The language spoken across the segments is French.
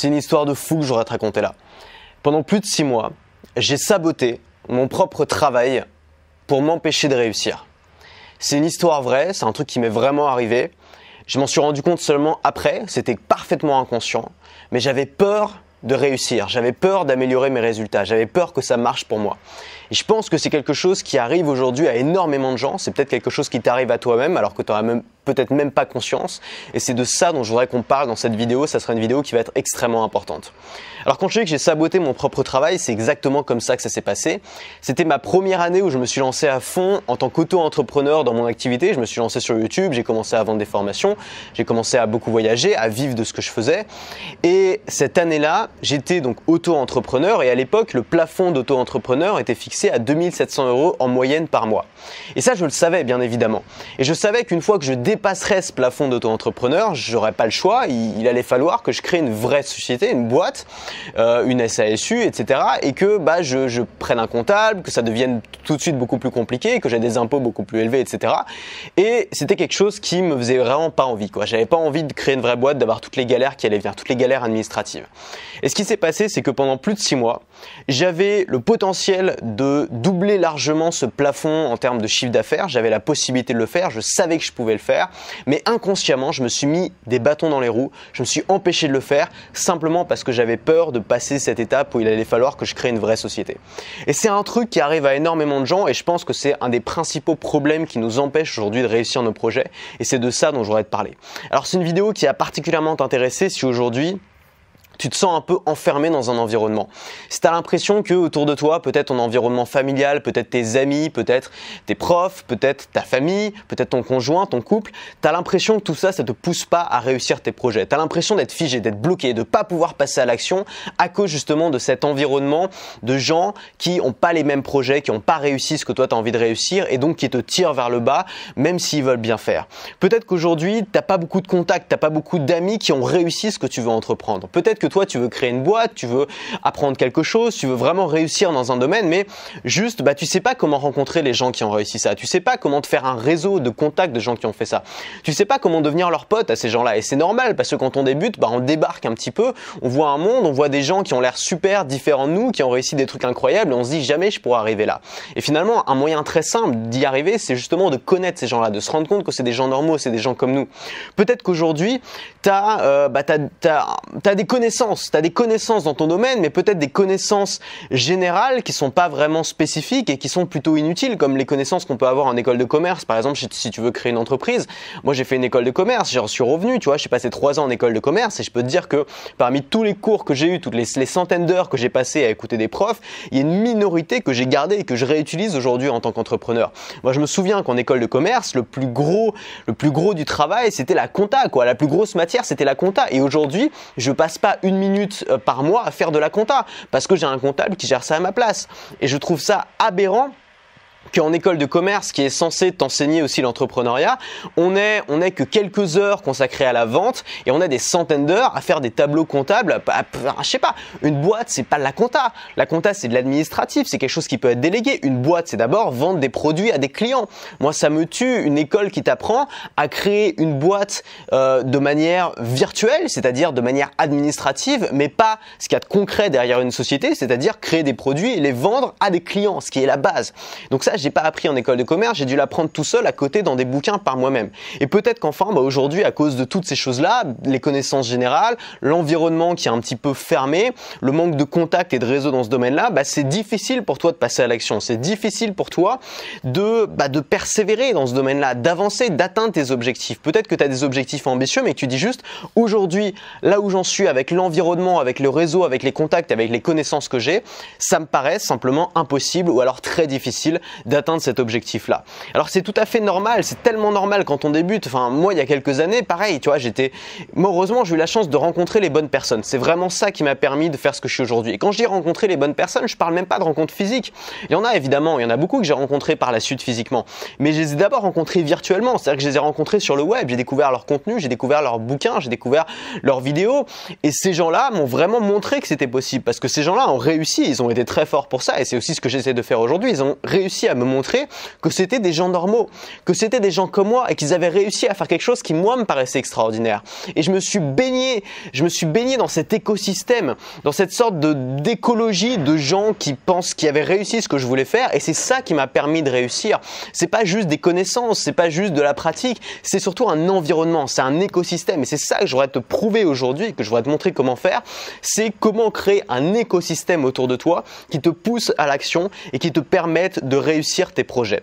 C'est une histoire de fou que j'aurais te raconter là. Pendant plus de six mois, j'ai saboté mon propre travail pour m'empêcher de réussir. C'est une histoire vraie, c'est un truc qui m'est vraiment arrivé. Je m'en suis rendu compte seulement après, c'était parfaitement inconscient, mais j'avais peur de réussir, j'avais peur d'améliorer mes résultats, j'avais peur que ça marche pour moi. Et je pense que c'est quelque chose qui arrive aujourd'hui à énormément de gens, c'est peut-être quelque chose qui t'arrive à toi-même alors que tu n'auras même peut-être même pas conscience. Et c'est de ça dont je voudrais qu'on parle dans cette vidéo. Ça sera une vidéo qui va être extrêmement importante. Alors quand je dis que j'ai saboté mon propre travail, c'est exactement comme ça que ça s'est passé. C'était ma première année où je me suis lancé à fond en tant qu'auto-entrepreneur dans mon activité. Je me suis lancé sur YouTube, j'ai commencé à vendre des formations, j'ai commencé à beaucoup voyager, à vivre de ce que je faisais. Et cette année-là, j'étais donc auto-entrepreneur et à l'époque, le plafond d'auto-entrepreneur était fixé à 2700 euros en moyenne par mois. Et ça, je le savais bien évidemment. Et je savais qu'une fois que je dépasserais ce plafond d'auto-entrepreneur, j'aurais pas le choix. Il, allait falloir que je crée une vraie société, une boîte, euh, une SASU, etc. Et que bah, je, prenne un comptable, que ça devienne tout de suite beaucoup plus compliqué, que j'ai des impôts beaucoup plus élevés, etc. Et c'était quelque chose qui me faisait vraiment pas envie. Quoi. J'avais pas envie de créer une vraie boîte, d'avoir toutes les galères qui allaient venir, toutes les galères administratives. Et ce qui s'est passé, c'est que pendant plus de six mois, j'avais le potentiel de doubler largement ce plafond en termes de chiffre d'affaires. J'avais la possibilité de le faire. Je savais que je pouvais le faire mais inconsciemment, je me suis mis des bâtons dans les roues, je me suis empêché de le faire simplement parce que j'avais peur de passer cette étape où il allait falloir que je crée une vraie société. Et c'est un truc qui arrive à énormément de gens et je pense que c'est un des principaux problèmes qui nous empêche aujourd'hui de réussir nos projets et c'est de ça dont j'aurais te parler. Alors c'est une vidéo qui a particulièrement t'intéresser si aujourd'hui tu te sens un peu enfermé dans un environnement. Si tu l'impression que autour de toi, peut-être ton environnement familial, peut-être tes amis, peut-être tes profs, peut-être ta famille, peut-être ton conjoint, ton couple, tu as l'impression que tout ça, ça te pousse pas à réussir tes projets. Tu as l'impression d'être figé, d'être bloqué, de pas pouvoir passer à l'action à cause justement de cet environnement de gens qui ont pas les mêmes projets, qui ont pas réussi ce que toi tu as envie de réussir et donc qui te tirent vers le bas même s'ils veulent bien faire. Peut-être qu'aujourd'hui, tu pas beaucoup de contacts, tu pas beaucoup d'amis qui ont réussi ce que tu veux entreprendre. Peut-être toi, tu veux créer une boîte, tu veux apprendre quelque chose, tu veux vraiment réussir dans un domaine, mais juste, bah, tu sais pas comment rencontrer les gens qui ont réussi ça. Tu sais pas comment te faire un réseau de contacts de gens qui ont fait ça. Tu sais pas comment devenir leur pote à ces gens-là. Et c'est normal parce que quand on débute, bah, on débarque un petit peu, on voit un monde, on voit des gens qui ont l'air super différents de nous, qui ont réussi des trucs incroyables et on se dit jamais je pourrais arriver là. Et finalement, un moyen très simple d'y arriver, c'est justement de connaître ces gens-là, de se rendre compte que c'est des gens normaux, c'est des gens comme nous. Peut-être qu'aujourd'hui, tu as, euh, bah, as des connaissances tu as des connaissances dans ton domaine, mais peut-être des connaissances générales qui sont pas vraiment spécifiques et qui sont plutôt inutiles, comme les connaissances qu'on peut avoir en école de commerce. Par exemple, si tu veux créer une entreprise, moi j'ai fait une école de commerce, j'ai reçu revenu, tu vois, j'ai passé trois ans en école de commerce et je peux te dire que parmi tous les cours que j'ai eu, toutes les, centaines d'heures que j'ai passées à écouter des profs, il y a une minorité que j'ai gardée et que je réutilise aujourd'hui en tant qu'entrepreneur. Moi, je me souviens qu'en école de commerce, le plus gros, le plus gros du travail, c'était la compta, quoi. La plus grosse matière, c'était la compta. Et aujourd'hui, je passe pas une minute euh, par mois à faire de la compta parce que j'ai un comptable qui gère ça à ma place. Et je trouve ça aberrant qu'en école de commerce qui est censé t'enseigner aussi l'entrepreneuriat, on est on est que quelques heures consacrées à la vente et on a des centaines d'heures à faire des tableaux comptables. je sais pas, une boîte c'est pas la compta. La compta c'est de l'administratif, c'est quelque chose qui peut être délégué. Une boîte c'est d'abord vendre des produits à des clients. Moi ça me tue une école qui t'apprend à créer une boîte euh, de manière virtuelle, c'est-à-dire de manière administrative, mais pas ce qu'il y a de concret derrière une société, c'est-à-dire créer des produits et les vendre à des clients, ce qui est la base. Donc ça j'ai pas appris en école de commerce, j'ai dû l'apprendre tout seul à côté dans des bouquins par moi-même. Et peut-être qu'enfin, bah, aujourd'hui, à cause de toutes ces choses-là, les connaissances générales, l'environnement qui est un petit peu fermé, le manque de contact et de réseau dans ce domaine-là, bah, c'est difficile pour toi de passer à l'action. C'est difficile pour toi de, bah, de persévérer dans ce domaine-là, d'avancer, d'atteindre tes objectifs. Peut-être que tu as des objectifs ambitieux, mais que tu dis juste, aujourd'hui, là où j'en suis, avec l'environnement, avec le réseau, avec les contacts, avec les connaissances que j'ai, ça me paraît simplement impossible ou alors très difficile d'atteindre cet objectif-là. Alors c'est tout à fait normal, c'est tellement normal quand on débute. Enfin, moi, il y a quelques années, pareil, tu vois, j'étais. Heureusement, j'ai eu la chance de rencontrer les bonnes personnes. C'est vraiment ça qui m'a permis de faire ce que je suis aujourd'hui. Et quand je dis rencontrer les bonnes personnes, je parle même pas de rencontres physiques. Il y en a évidemment, il y en a beaucoup que j'ai rencontrés par la suite physiquement. Mais je les ai d'abord rencontrés virtuellement. C'est-à-dire que je les ai rencontrés sur le web. J'ai découvert leur contenu, j'ai découvert leurs bouquins, j'ai découvert leurs vidéos. Et ces gens-là m'ont vraiment montré que c'était possible. Parce que ces gens-là ont réussi. Ils ont été très forts pour ça. Et c'est aussi ce que j'essaie de faire aujourd'hui. Ils ont réussi à me montrer que c'était des gens normaux, que c'était des gens comme moi et qu'ils avaient réussi à faire quelque chose qui moi me paraissait extraordinaire. Et je me suis baigné, je me suis baigné dans cet écosystème, dans cette sorte de d'écologie de gens qui pensent qu'ils avaient réussi ce que je voulais faire et c'est ça qui m'a permis de réussir. C'est pas juste des connaissances, c'est pas juste de la pratique, c'est surtout un environnement, c'est un écosystème et c'est ça que je voudrais te prouver aujourd'hui, que je voudrais te montrer comment faire, c'est comment créer un écosystème autour de toi qui te pousse à l'action et qui te permette de réussir tes projets.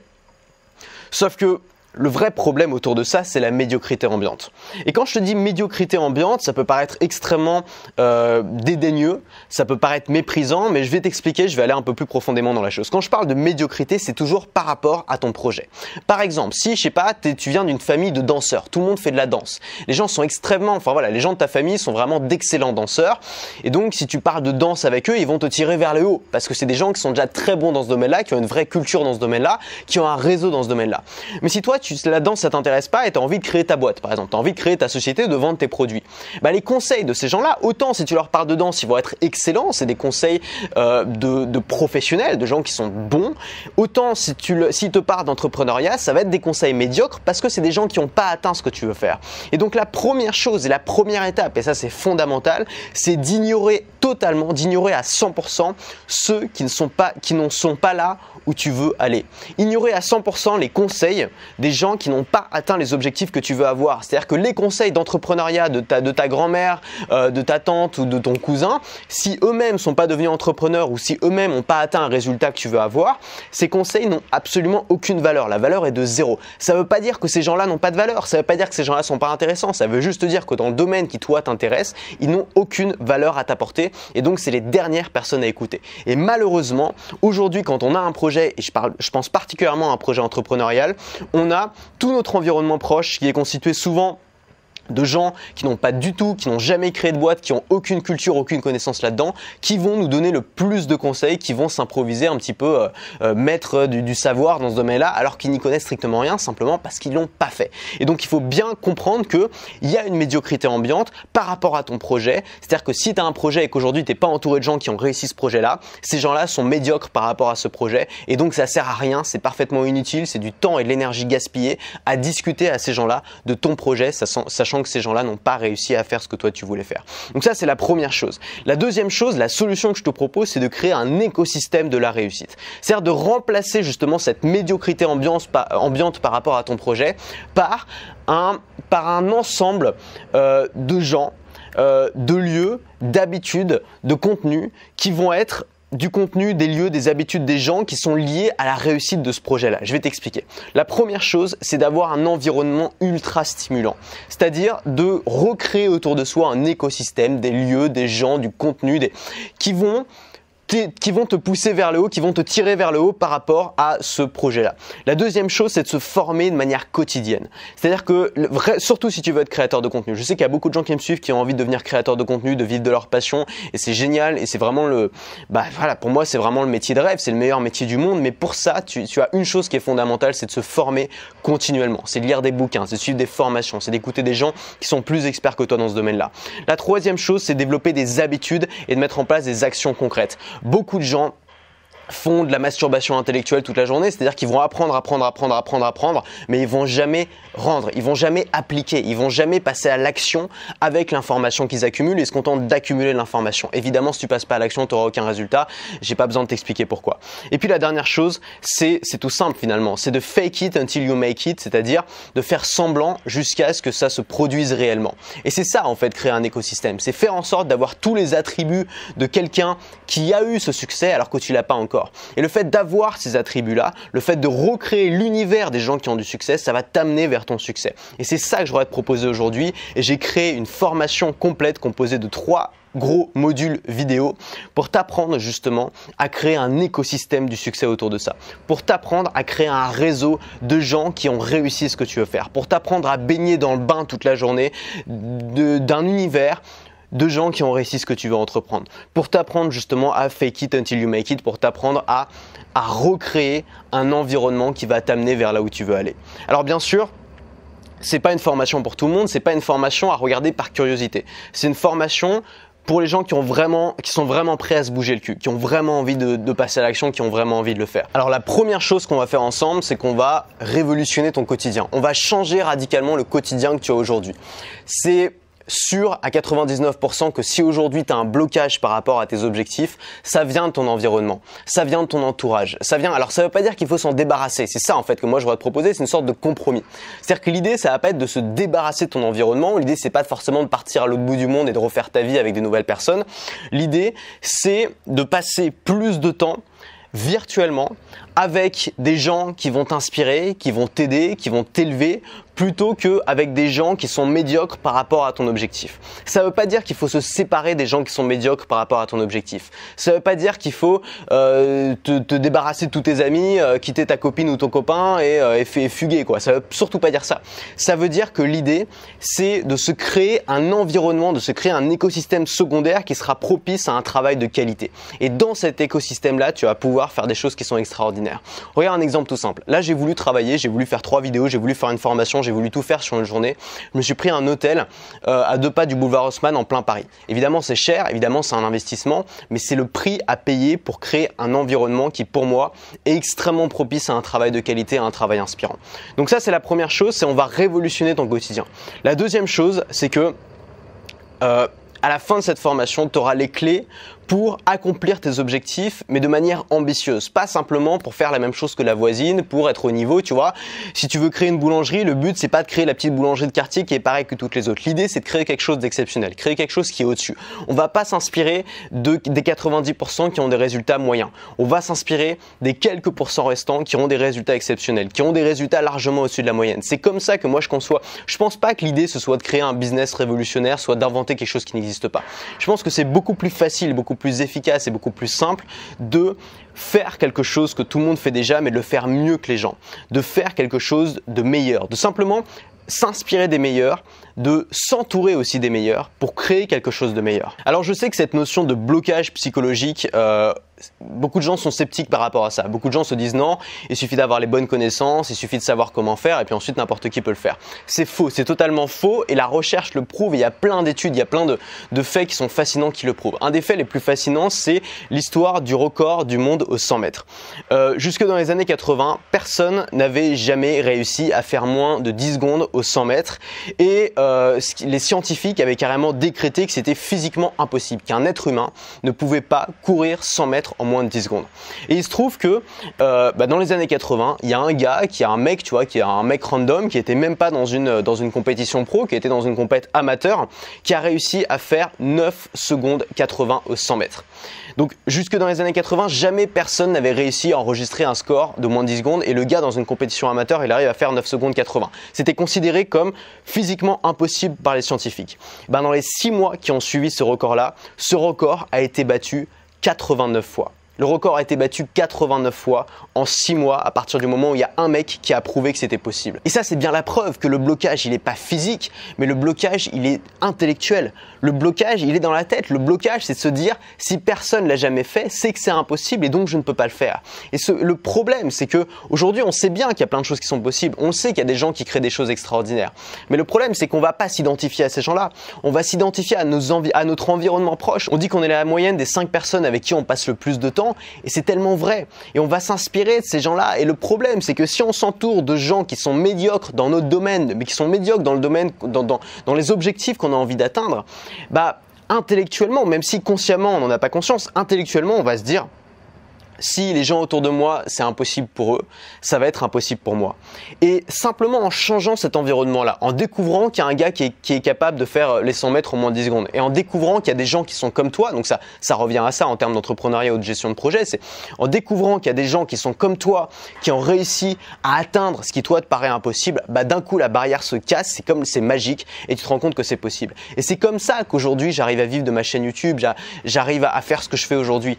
Sauf que le vrai problème autour de ça, c'est la médiocrité ambiante. Et quand je te dis médiocrité ambiante, ça peut paraître extrêmement euh, dédaigneux, ça peut paraître méprisant, mais je vais t'expliquer, je vais aller un peu plus profondément dans la chose. Quand je parle de médiocrité, c'est toujours par rapport à ton projet. Par exemple, si, je sais pas, tu viens d'une famille de danseurs, tout le monde fait de la danse. Les gens sont extrêmement, enfin voilà, les gens de ta famille sont vraiment d'excellents danseurs. Et donc, si tu parles de danse avec eux, ils vont te tirer vers le haut, parce que c'est des gens qui sont déjà très bons dans ce domaine-là, qui ont une vraie culture dans ce domaine-là, qui ont un réseau dans ce domaine-là. Mais si toi, la danse ça t'intéresse pas et tu as envie de créer ta boîte par exemple, tu as envie de créer ta société, de vendre tes produits. Bah, les conseils de ces gens-là, autant si tu leur parles de danse, ils vont être excellents, c'est des conseils euh, de, professionnels, de gens qui sont bons, autant si tu le, te parles d'entrepreneuriat, ça va être des conseils médiocres parce que c'est des gens qui n'ont pas atteint ce que tu veux faire. Et donc la première chose et la première étape, et ça c'est fondamental, c'est d'ignorer totalement, d'ignorer à 100% ceux qui ne sont pas, qui n'en sont pas là où tu veux aller. Ignorer à 100% les conseils des gens qui n'ont pas atteint les objectifs que tu veux avoir. C'est-à-dire que les conseils d'entrepreneuriat de ta, de ta grand-mère, euh, de ta tante ou de ton cousin, si eux-mêmes sont pas devenus entrepreneurs ou si eux-mêmes n'ont pas atteint un résultat que tu veux avoir, ces conseils n'ont absolument aucune valeur. La valeur est de zéro. Ça ne veut pas dire que ces gens-là n'ont pas de valeur. Ça ne veut pas dire que ces gens-là sont pas intéressants. Ça veut juste dire que dans le domaine qui toi t'intéresse, ils n'ont aucune valeur à t'apporter. Et donc c'est les dernières personnes à écouter. Et malheureusement, aujourd'hui, quand on a un projet, et je, je pense particulièrement à un projet entrepreneurial, on a tout notre environnement proche qui est constitué souvent de gens qui n'ont pas du tout, qui n'ont jamais créé de boîte, qui ont aucune culture, aucune connaissance là-dedans, qui vont nous donner le plus de conseils, qui vont s'improviser un petit peu euh, euh, mettre du, savoir dans ce domaine-là, alors qu'ils n'y connaissent strictement rien, simplement parce qu'ils l'ont pas fait. Et donc il faut bien comprendre que il y a une médiocrité ambiante par rapport à ton projet. C'est-à-dire que si tu as un projet et qu'aujourd'hui tu n'es pas entouré de gens qui ont réussi ce projet-là, ces gens-là sont médiocres par rapport à ce projet, et donc ça sert à rien, c'est parfaitement inutile, c'est du temps et de l'énergie gaspillée à discuter à ces gens-là de ton projet, sachant que ces gens-là n'ont pas réussi à faire ce que toi tu voulais faire. Donc ça, c'est la première chose. La deuxième chose, la solution que je te propose, c'est de créer un écosystème de la réussite. C'est-à-dire de remplacer justement cette médiocrité ambiance, ambiante par rapport à ton projet par un, par un ensemble euh, de gens euh, de lieux, d'habitudes, de contenus qui vont être du contenu, des lieux, des habitudes des gens qui sont liés à la réussite de ce projet-là. Je vais t'expliquer. La première chose, c'est d'avoir un environnement ultra stimulant. C'est-à-dire de recréer autour de soi un écosystème, des lieux, des gens, du contenu, des... qui vont qui vont te pousser vers le haut, qui vont te tirer vers le haut par rapport à ce projet-là. La deuxième chose, c'est de se former de manière quotidienne. C'est-à-dire que, surtout si tu veux être créateur de contenu, je sais qu'il y a beaucoup de gens qui me suivent qui ont envie de devenir créateur de contenu, de vivre de leur passion, et c'est génial, et c'est vraiment le, bah voilà, pour moi c'est vraiment le métier de rêve, c'est le meilleur métier du monde, mais pour ça, tu, tu as une chose qui est fondamentale, c'est de se former continuellement, c'est de lire des bouquins, c'est de suivre des formations, c'est d'écouter des gens qui sont plus experts que toi dans ce domaine-là. La troisième chose, c'est développer des habitudes et de mettre en place des actions concrètes beaucoup de gens font de la masturbation intellectuelle toute la journée, c'est-à-dire qu'ils vont apprendre, apprendre, apprendre, apprendre, apprendre, mais ils vont jamais rendre, ils vont jamais appliquer, ils vont jamais passer à l'action avec l'information qu'ils accumulent et se contentent d'accumuler l'information. Évidemment, si tu passes pas à l'action, tu n'auras aucun résultat. J'ai pas besoin de t'expliquer pourquoi. Et puis la dernière chose, c'est tout simple finalement, c'est de fake it until you make it, c'est-à-dire de faire semblant jusqu'à ce que ça se produise réellement. Et c'est ça en fait créer un écosystème, c'est faire en sorte d'avoir tous les attributs de quelqu'un qui a eu ce succès alors que tu l'as pas encore et le fait d'avoir ces attributs-là, le fait de recréer l'univers des gens qui ont du succès, ça va t'amener vers ton succès. Et c'est ça que je voudrais te proposer aujourd'hui. Et j'ai créé une formation complète composée de trois gros modules vidéo pour t'apprendre justement à créer un écosystème du succès autour de ça, pour t'apprendre à créer un réseau de gens qui ont réussi ce que tu veux faire, pour t'apprendre à baigner dans le bain toute la journée d'un univers de gens qui ont réussi ce que tu veux entreprendre. Pour t'apprendre justement à fake it until you make it, pour t'apprendre à, à recréer un environnement qui va t'amener vers là où tu veux aller. Alors bien sûr, c'est pas une formation pour tout le monde, c'est pas une formation à regarder par curiosité. C'est une formation pour les gens qui ont vraiment, qui sont vraiment prêts à se bouger le cul, qui ont vraiment envie de, de passer à l'action, qui ont vraiment envie de le faire. Alors la première chose qu'on va faire ensemble, c'est qu'on va révolutionner ton quotidien. On va changer radicalement le quotidien que tu as aujourd'hui. C'est sûr à 99% que si aujourd'hui tu as un blocage par rapport à tes objectifs, ça vient de ton environnement, ça vient de ton entourage, ça vient. Alors ça veut pas dire qu'il faut s'en débarrasser, c'est ça en fait que moi je voudrais te proposer, c'est une sorte de compromis. C'est-à-dire que l'idée ça va pas être de se débarrasser de ton environnement, l'idée c'est pas forcément de partir à l'autre bout du monde et de refaire ta vie avec des nouvelles personnes. L'idée c'est de passer plus de temps virtuellement avec des gens qui vont t'inspirer, qui vont t'aider, qui vont t'élever, plutôt qu'avec des gens qui sont médiocres par rapport à ton objectif. Ça ne veut pas dire qu'il faut se séparer des gens qui sont médiocres par rapport à ton objectif. Ça ne veut pas dire qu'il faut euh, te, débarrasser de tous tes amis, euh, quitter ta copine ou ton copain et, euh, et, fuguer. Quoi. Ça veut surtout pas dire ça. Ça veut dire que l'idée, c'est de se créer un environnement, de se créer un écosystème secondaire qui sera propice à un travail de qualité. Et dans cet écosystème-là, tu vas pouvoir faire des choses qui sont extraordinaires. Regarde un exemple tout simple. Là, j'ai voulu travailler, j'ai voulu faire trois vidéos, j'ai voulu faire une formation, j'ai voulu tout faire sur une journée. Je me suis pris un hôtel euh, à deux pas du boulevard Haussmann en plein Paris. Évidemment, c'est cher, évidemment, c'est un investissement, mais c'est le prix à payer pour créer un environnement qui, pour moi, est extrêmement propice à un travail de qualité, à un travail inspirant. Donc ça, c'est la première chose, c'est on va révolutionner ton quotidien. La deuxième chose, c'est que euh, à la fin de cette formation, tu auras les clés pour accomplir tes objectifs, mais de manière ambitieuse. Pas simplement pour faire la même chose que la voisine, pour être au niveau, tu vois. Si tu veux créer une boulangerie, le but, c'est pas de créer la petite boulangerie de quartier qui est pareille que toutes les autres. L'idée, c'est de créer quelque chose d'exceptionnel, créer quelque chose qui est au-dessus. On va pas s'inspirer de, des 90% qui ont des résultats moyens. On va s'inspirer des quelques pourcents restants qui ont des résultats exceptionnels, qui ont des résultats largement au-dessus de la moyenne. C'est comme ça que moi je conçois. Je pense pas que l'idée, ce soit de créer un business révolutionnaire, soit d'inventer quelque chose qui n'existe pas. Je pense que c'est beaucoup plus facile, plus efficace et beaucoup plus simple de faire quelque chose que tout le monde fait déjà, mais de le faire mieux que les gens, de faire quelque chose de meilleur, de simplement s'inspirer des meilleurs, de s'entourer aussi des meilleurs pour créer quelque chose de meilleur. Alors je sais que cette notion de blocage psychologique, euh, beaucoup de gens sont sceptiques par rapport à ça. Beaucoup de gens se disent non, il suffit d'avoir les bonnes connaissances, il suffit de savoir comment faire et puis ensuite n'importe qui peut le faire. C'est faux, c'est totalement faux et la recherche le prouve. Il y a plein d'études, il y a plein de, de, faits qui sont fascinants qui le prouvent. Un des faits les plus fascinants, c'est l'histoire du record du monde aux 100 mètres. Euh, jusque dans les années 80, personne n'avait jamais réussi à faire moins de 10 secondes aux 100 mètres et euh, les scientifiques avaient carrément décrété que c'était physiquement impossible, qu'un être humain ne pouvait pas courir 100 mètres en moins de 10 secondes. Et il se trouve que euh, bah, dans les années 80, il y a un gars qui a un mec, tu vois, qui a un mec random, qui était même pas dans une, dans une compétition pro, qui était dans une compète amateur, qui a réussi à faire 9 secondes 80 au 100 mètres. Donc jusque dans les années 80, jamais personne n'avait réussi à enregistrer un score de moins de 10 secondes et le gars dans une compétition amateur, il arrive à faire 9 secondes 80. C'était considéré comme physiquement impossible par les scientifiques. Ben, dans les 6 mois qui ont suivi ce record-là, ce record a été battu 89 fois. Le record a été battu 89 fois en 6 mois à partir du moment où il y a un mec qui a prouvé que c'était possible. Et ça, c'est bien la preuve que le blocage, il n'est pas physique, mais le blocage, il est intellectuel. Le blocage, il est dans la tête. Le blocage, c'est de se dire, si personne l'a jamais fait, c'est que c'est impossible et donc je ne peux pas le faire. Et le problème, c'est que aujourd'hui, on sait bien qu'il y a plein de choses qui sont possibles. On sait qu'il y a des gens qui créent des choses extraordinaires. Mais le problème, c'est qu'on va pas s'identifier à ces gens-là. On va s'identifier à notre environnement proche. On dit qu'on est la moyenne des 5 personnes avec qui on passe le plus de temps et c'est tellement vrai. Et on va s'inspirer de ces gens-là. Et le problème, c'est que si on s'entoure de gens qui sont médiocres dans notre domaine, mais qui sont médiocres dans le domaine, dans, dans les objectifs qu'on a envie d'atteindre, bah, intellectuellement, même si consciemment on n'en a pas conscience, intellectuellement on va se dire, si les gens autour de moi, c'est impossible pour eux, ça va être impossible pour moi. Et simplement en changeant cet environnement-là, en découvrant qu'il y a un gars qui est, capable de faire les 100 mètres en moins de 10 secondes, et en découvrant qu'il y a des gens qui sont comme toi, donc ça, ça revient à ça en termes d'entrepreneuriat ou de gestion de projet, c'est en découvrant qu'il y a des gens qui sont comme toi, qui ont réussi à atteindre ce qui toi te paraît impossible, bah d'un coup la barrière se casse, c'est comme c'est magique, et tu te rends compte que c'est possible. Et c'est comme ça qu'aujourd'hui j'arrive à vivre de ma chaîne YouTube, j'arrive à faire ce que je fais aujourd'hui.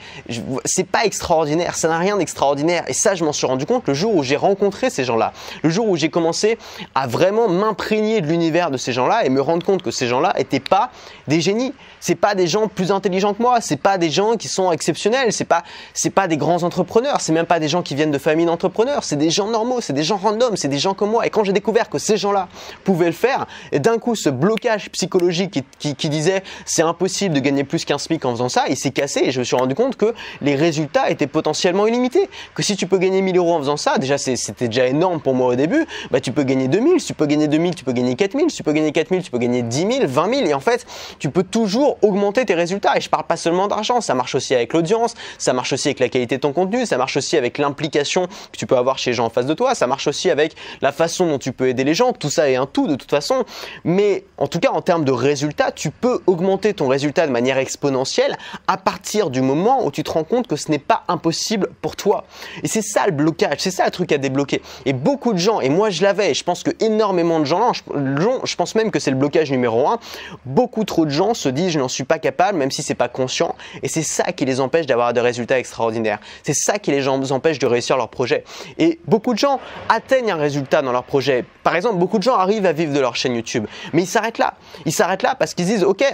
C'est pas extraordinaire Ça n'a rien d'extraordinaire. Et ça, je m'en suis rendu compte le jour où j'ai rencontré ces gens-là. Le jour où j'ai commencé à vraiment m'imprégner de l'univers de ces gens-là et me rendre compte que ces gens-là n'étaient pas des génies. C'est pas des gens plus intelligents que moi. C'est pas des gens qui sont exceptionnels. C'est pas, c'est pas des grands entrepreneurs. C'est même pas des gens qui viennent de familles d'entrepreneurs. C'est des gens normaux. C'est des gens random. C'est des gens comme moi. Et quand j'ai découvert que ces gens-là pouvaient le faire, et d'un coup, ce blocage psychologique qui, disait c'est impossible de gagner plus qu'un SMIC en faisant ça, il s'est cassé et je me suis rendu compte que les résultats étaient potentiellement illimités. Que si tu peux gagner 1000 euros en faisant ça, déjà c'était déjà énorme pour moi au début, bah tu peux gagner 2000, si tu peux gagner 2000, tu peux gagner 4000, si tu peux gagner 4000, tu peux gagner 10 000, 20 000 et en fait, tu peux toujours augmenter tes résultats. Et je parle pas seulement d'argent, ça marche aussi avec l'audience, ça marche aussi avec la qualité de ton contenu, ça marche aussi avec l'implication que tu peux avoir chez les gens en face de toi, ça marche aussi avec la façon dont tu peux aider les gens. Tout ça est un tout de toute façon, mais en tout cas en termes de résultats, tu peux augmenter ton résultat de manière exponentielle à partir du moment où tu te rends compte que ce n'est pas impossible pour toi. Et c'est ça le blocage, c'est ça le truc à débloquer. Et beaucoup de gens, et moi je l'avais, je pense que énormément de gens, je pense même que c'est le blocage numéro un, beaucoup trop de gens se disent je n'en suis pas capable, même si c'est pas conscient, et c'est ça qui les empêche d'avoir des résultats extraordinaires. C'est ça qui les empêche de réussir leur projet. Et beaucoup de gens atteignent un résultat dans leur projet. Par exemple, beaucoup de gens arrivent à vivre de leur chaîne YouTube, mais ils s'arrêtent là. Ils s'arrêtent là parce qu'ils disent ok,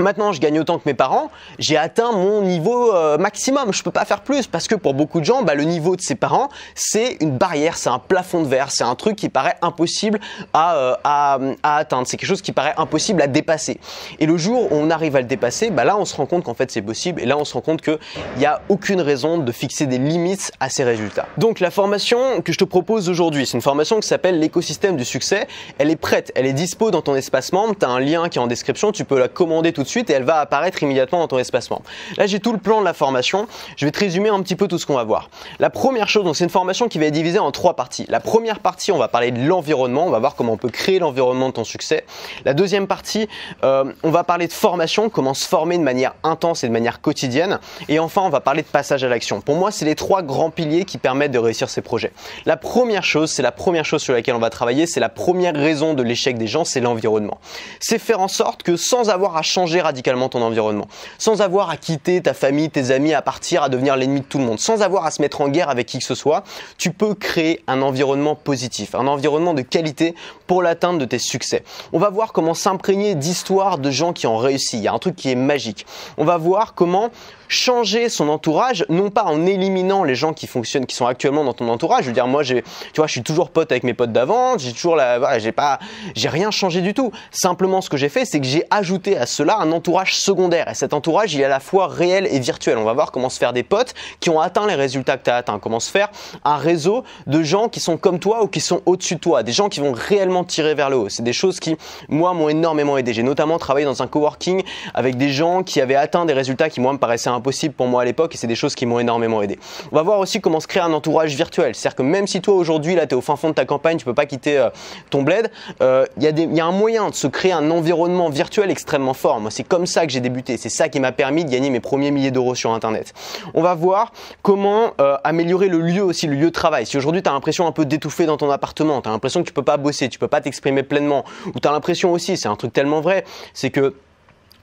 Maintenant, je gagne autant que mes parents, j'ai atteint mon niveau euh, maximum. Je peux pas faire plus parce que pour beaucoup de gens, bah, le niveau de ses parents, c'est une barrière, c'est un plafond de verre, c'est un truc qui paraît impossible à, euh, à, à atteindre. C'est quelque chose qui paraît impossible à dépasser. Et le jour où on arrive à le dépasser, bah, là, on se rend compte qu'en fait, c'est possible. Et là, on se rend compte qu'il n'y a aucune raison de fixer des limites à ces résultats. Donc, la formation que je te propose aujourd'hui, c'est une formation qui s'appelle l'écosystème du succès. Elle est prête, elle est dispo dans ton espace membre. Tu as un lien qui est en description, tu peux la commander tout de suite et elle va apparaître immédiatement dans ton espace membre. Là, j'ai tout le plan de la formation. Je vais te résumer un petit peu tout ce qu'on va voir. La première chose, donc c'est une formation qui va être divisée en trois parties. La première partie, on va parler de l'environnement. On va voir comment on peut créer l'environnement de ton succès. La deuxième partie, euh, on va parler de formation, comment se former de manière intense et de manière quotidienne. Et enfin, on va parler de passage à l'action. Pour moi, c'est les trois grands piliers qui permettent de réussir ces projets. La première chose, c'est la première chose sur laquelle on va travailler, c'est la première raison de l'échec des gens, c'est l'environnement. C'est faire en sorte que sans avoir à changer radicalement ton environnement, sans avoir à quitter ta famille, tes amis, à partir, à devenir l'ennemi de tout le monde, sans avoir à se mettre en guerre avec qui que ce soit, tu peux créer un environnement positif, un environnement de qualité pour l'atteinte de tes succès. On va voir comment s'imprégner d'histoires de gens qui ont réussi. Il y a un truc qui est magique. On va voir comment changer son entourage, non pas en éliminant les gens qui fonctionnent, qui sont actuellement dans ton entourage. Je veux dire, moi, tu vois, je suis toujours pote avec mes potes d'avant. J'ai toujours la, voilà, j'ai pas, j'ai rien changé du tout. Simplement, ce que j'ai fait, c'est que j'ai ajouté à cela un entourage secondaire. Et cet entourage, il est à la fois réel et virtuel. On va voir comment se faire des potes qui ont atteint les résultats que tu as atteints. Comment se faire un réseau de gens qui sont comme toi ou qui sont au-dessus de toi. Des gens qui vont réellement tirer vers le haut. C'est des choses qui, moi, m'ont énormément aidé. J'ai notamment travaillé dans un coworking avec des gens qui avaient atteint des résultats qui, moi, me paraissaient impossible pour moi à l'époque et c'est des choses qui m'ont énormément aidé. On va voir aussi comment se créer un entourage virtuel. C'est-à-dire que même si toi aujourd'hui là tu es au fin fond de ta campagne, tu peux pas quitter euh, ton bled, euh, il y, y, a un moyen de se créer un environnement virtuel extrêmement fort. Moi c'est comme ça que j'ai débuté. C'est ça qui m'a permis de gagner mes premiers milliers d'euros sur internet. On va voir comment euh, améliorer le lieu aussi, le lieu de travail. Si aujourd'hui tu as l'impression un peu d'étouffer dans ton appartement, tu as l'impression que tu peux pas bosser, tu peux pas t'exprimer pleinement, ou tu as l'impression aussi, c'est un truc tellement vrai, c'est que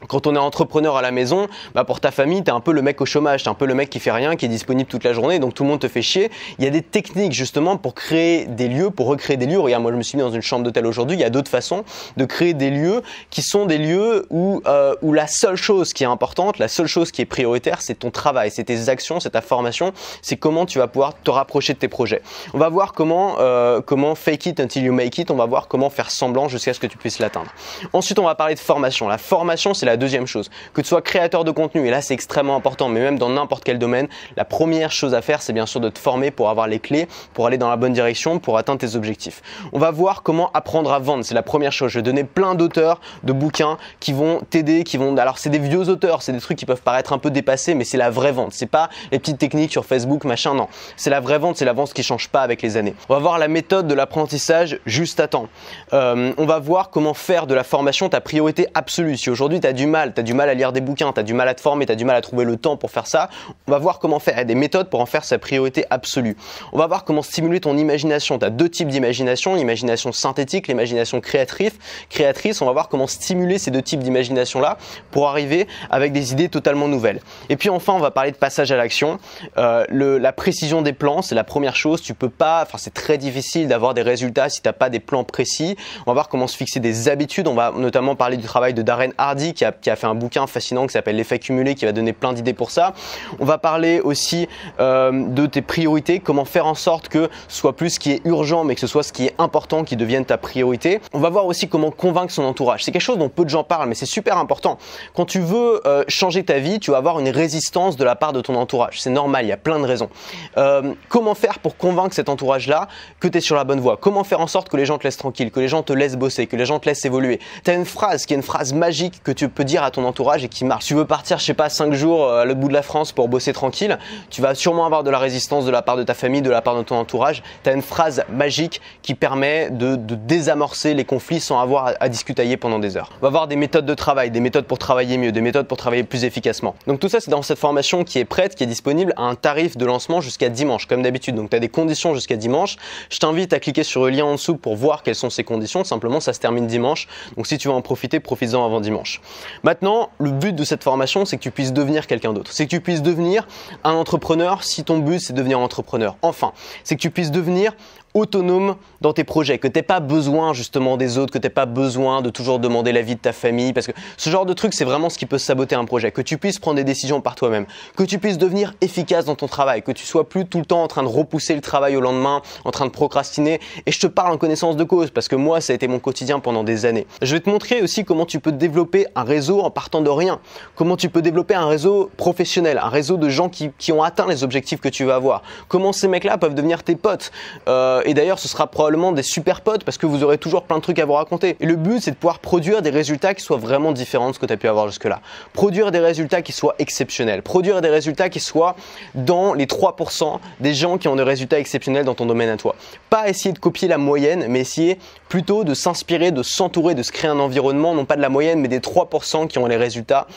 quand on est entrepreneur à la maison, bah pour ta famille, tu es un peu le mec au chômage, tu un peu le mec qui fait rien, qui est disponible toute la journée, donc tout le monde te fait chier. Il y a des techniques justement pour créer des lieux, pour recréer des lieux. Regarde, moi je me suis mis dans une chambre d'hôtel aujourd'hui, il y a d'autres façons de créer des lieux qui sont des lieux où, euh, où la seule chose qui est importante, la seule chose qui est prioritaire, c'est ton travail, c'est tes actions, c'est ta formation, c'est comment tu vas pouvoir te rapprocher de tes projets. On va voir comment, euh, comment fake it until you make it, on va voir comment faire semblant jusqu'à ce que tu puisses l'atteindre. Ensuite, on va parler de formation. La formation, c'est la deuxième chose. Que tu sois créateur de contenu, et là c'est extrêmement important, mais même dans n'importe quel domaine, la première chose à faire, c'est bien sûr de te former pour avoir les clés, pour aller dans la bonne direction, pour atteindre tes objectifs. On va voir comment apprendre à vendre, c'est la première chose. Je vais donner plein d'auteurs de bouquins qui vont t'aider, qui vont... Alors c'est des vieux auteurs, c'est des trucs qui peuvent paraître un peu dépassés, mais c'est la vraie vente. C'est pas les petites techniques sur Facebook, machin, non. C'est la vraie vente, c'est la vente qui change pas avec les années. On va voir la méthode de l'apprentissage juste à temps. Euh, on va voir comment faire de la formation ta priorité absolue. Si aujourd'hui tu as du mal tu as du mal à lire des bouquins, tu as du mal à te former, tu as du mal à trouver le temps pour faire ça, On va voir comment faire, il y a des méthodes pour en faire sa priorité absolue. On va voir comment stimuler ton imagination. Tu as deux types d'imagination, l'imagination synthétique, l'imagination créatrice. créatrice. On va voir comment stimuler ces deux types d'imagination-là pour arriver avec des idées totalement nouvelles. Et puis enfin, on va parler de passage à l'action. Euh, la précision des plans, c'est la première chose. Tu peux pas, enfin c'est très difficile d'avoir des résultats si tu n'as pas des plans précis. On va voir comment se fixer des habitudes. On va notamment parler du travail de Darren Hardy qui a, qui a fait un bouquin fascinant qui s'appelle L'effet cumulé qui va donner plein d'idées pour ça. On va parler aussi euh, de tes priorités, comment faire en sorte que ce soit plus ce qui est urgent, mais que ce soit ce qui est important qui devienne ta priorité. On va voir aussi comment convaincre son entourage. C'est quelque chose dont peu de gens parlent, mais c'est super important. Quand tu veux euh, changer ta vie, tu vas avoir une résistance de la part de ton entourage. C'est normal, il y a plein de raisons. Euh, comment faire pour convaincre cet entourage-là que tu es sur la bonne voie? Comment faire en sorte que les gens te laissent tranquille, que les gens te laissent bosser, que les gens te laissent évoluer? Tu as une phrase qui est une phrase magique que tu peux dire à ton entourage et qui marche. tu veux partir, je sais pas, 5 jours à l'autre bout de la France pour bosser tranquille, tu vas sûrement avoir de la résistance de la part de ta famille, de la part de ton entourage. Tu as une phrase magique qui permet de, désamorcer les conflits sans avoir à, à, discutailler pendant des heures. On va voir des méthodes de travail, des méthodes pour travailler mieux, des méthodes pour travailler plus efficacement. Donc tout ça, c'est dans cette formation qui est prête, qui est disponible à un tarif de lancement jusqu'à dimanche, comme d'habitude. Donc tu as des conditions jusqu'à dimanche. Je t'invite à cliquer sur le lien en dessous pour voir quelles sont ces conditions. Simplement, ça se termine dimanche. Donc si tu veux en profiter, profites-en avant dimanche. Maintenant, le but de cette formation, c'est que tu puisses devenir quelqu'un d'autre. C'est que tu puisses devenir un entrepreneur si ton but c'est de devenir entrepreneur. Enfin, c'est que tu puisses devenir autonome dans tes projets, que tu n'aies pas besoin justement des autres, que tu n'aies pas besoin de toujours demander l'avis de ta famille, parce que ce genre de truc, c'est vraiment ce qui peut saboter un projet, que tu puisses prendre des décisions par toi-même, que tu puisses devenir efficace dans ton travail, que tu sois plus tout le temps en train de repousser le travail au lendemain, en train de procrastiner, et je te parle en connaissance de cause, parce que moi, ça a été mon quotidien pendant des années. Je vais te montrer aussi comment tu peux développer un réseau en partant de rien, comment tu peux développer un réseau professionnel, un réseau de gens qui, qui ont atteint les objectifs que tu veux avoir, comment ces mecs-là peuvent devenir tes potes, euh, et d'ailleurs, ce sera probablement des super potes parce que vous aurez toujours plein de trucs à vous raconter. Et le but, c'est de pouvoir produire des résultats qui soient vraiment différents de ce que tu as pu avoir jusque-là. Produire des résultats qui soient exceptionnels. Produire des résultats qui soient dans les 3% des gens qui ont des résultats exceptionnels dans ton domaine à toi. Pas essayer de copier la moyenne, mais essayer plutôt de s'inspirer, de s'entourer, de se créer un environnement, non pas de la moyenne, mais des 3% qui ont les résultats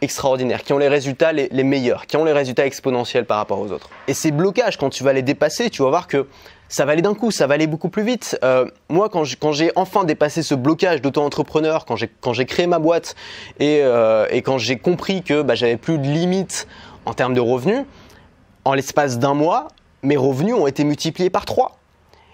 extraordinaires, qui ont les résultats les, meilleurs, qui ont les résultats exponentiels par rapport aux autres. Et ces blocages, quand tu vas les dépasser, tu vas voir que ça va aller d'un coup, ça va aller beaucoup plus vite. Euh, moi, quand j'ai enfin dépassé ce blocage d'auto-entrepreneur, quand j'ai créé ma boîte et, euh, et quand j'ai compris que bah, j'avais plus de limites en termes de revenus, en l'espace d'un mois, mes revenus ont été multipliés par trois.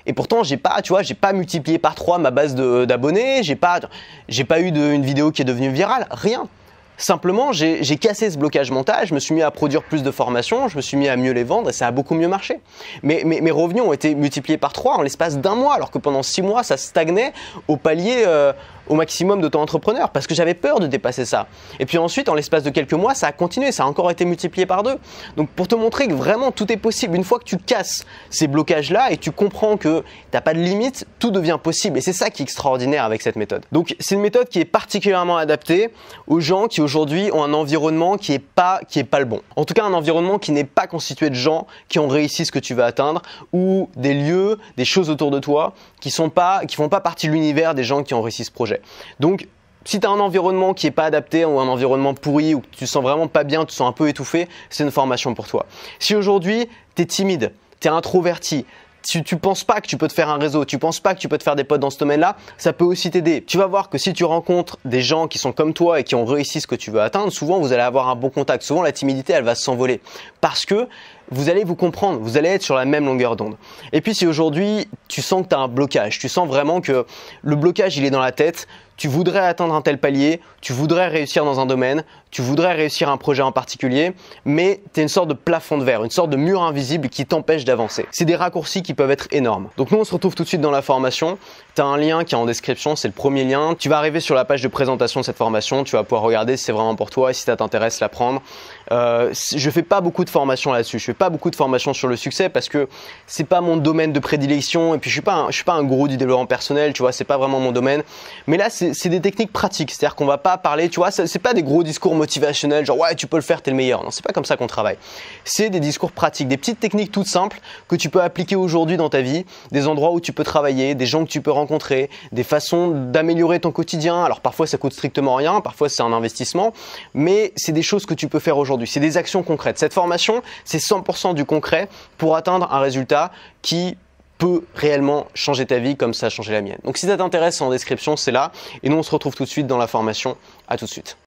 Et pourtant, j'ai pas, tu vois, j'ai pas multiplié par trois ma base d'abonnés, j'ai pas, j'ai pas eu une vidéo qui est devenue virale, rien. Simplement, j'ai cassé ce blocage mental, je me suis mis à produire plus de formations, je me suis mis à mieux les vendre et ça a beaucoup mieux marché. Mais, mes revenus ont été multipliés par trois en l'espace d'un mois, alors que pendant six mois, ça stagnait au palier, euh, au maximum d'auto-entrepreneurs parce que j'avais peur de dépasser ça. Et puis ensuite, en l'espace de quelques mois, ça a continué, ça a encore été multiplié par deux. Donc pour te montrer que vraiment tout est possible, une fois que tu casses ces blocages-là et tu comprends que tu n'as pas de limite, tout devient possible. Et c'est ça qui est extraordinaire avec cette méthode. Donc c'est une méthode qui est particulièrement adaptée aux gens qui aujourd'hui ont un environnement qui est pas pas le bon. En tout cas, un environnement qui n'est pas constitué de gens qui ont réussi ce que tu veux atteindre ou des lieux, des choses autour de toi qui qui font pas partie de l'univers des gens qui ont réussi ce projet. Donc, si tu as un environnement qui n'est pas adapté ou un environnement pourri ou que tu sens vraiment pas bien, tu sens un peu étouffé, c'est une formation pour toi. Si aujourd'hui tu es timide, tu es introverti, tu, tu penses pas que tu peux te faire un réseau, tu penses pas que tu peux te faire des potes dans ce domaine-là, ça peut aussi t'aider. Tu vas voir que si tu rencontres des gens qui sont comme toi et qui ont réussi ce que tu veux atteindre, souvent vous allez avoir un bon contact. Souvent la timidité, elle va s'envoler parce que vous allez vous comprendre, vous allez être sur la même longueur d'onde. Et puis si aujourd'hui tu sens que tu as un blocage, tu sens vraiment que le blocage il est dans la tête, tu voudrais atteindre un tel palier, tu voudrais réussir dans un domaine, tu voudrais réussir un projet en particulier, mais tu es une sorte de plafond de verre, une sorte de mur invisible qui t'empêche d'avancer. C'est des raccourcis qui peuvent être énormes. Donc nous on se retrouve tout de suite dans la formation. Tu as un lien qui est en description, c'est le premier lien. Tu vas arriver sur la page de présentation de cette formation, tu vas pouvoir regarder si c'est vraiment pour toi et si ça t'intéresse la prendre. Euh, je fais pas beaucoup de formations là-dessus, je fais pas beaucoup de formations sur le succès parce que c'est pas mon domaine de prédilection et puis je suis pas je suis pas un gourou du développement personnel, tu vois, c'est pas vraiment mon domaine. Mais là c'est des techniques pratiques, c'est-à-dire qu'on va pas parler, tu vois, c'est pas des gros discours motivationnels, genre ouais, tu peux le faire, t'es le meilleur. Non, c'est pas comme ça qu'on travaille. C'est des discours pratiques, des petites techniques toutes simples que tu peux appliquer aujourd'hui dans ta vie, des endroits où tu peux travailler, des gens que tu peux rencontrer, des façons d'améliorer ton quotidien. Alors parfois ça coûte strictement rien, parfois c'est un investissement, mais c'est des choses que tu peux faire aujourd'hui. C'est des actions concrètes. Cette formation, c'est 100% du concret pour atteindre un résultat qui peut réellement changer ta vie comme ça a changé la mienne. Donc si ça t'intéresse, en description, c'est là. Et nous, on se retrouve tout de suite dans la formation. À tout de suite.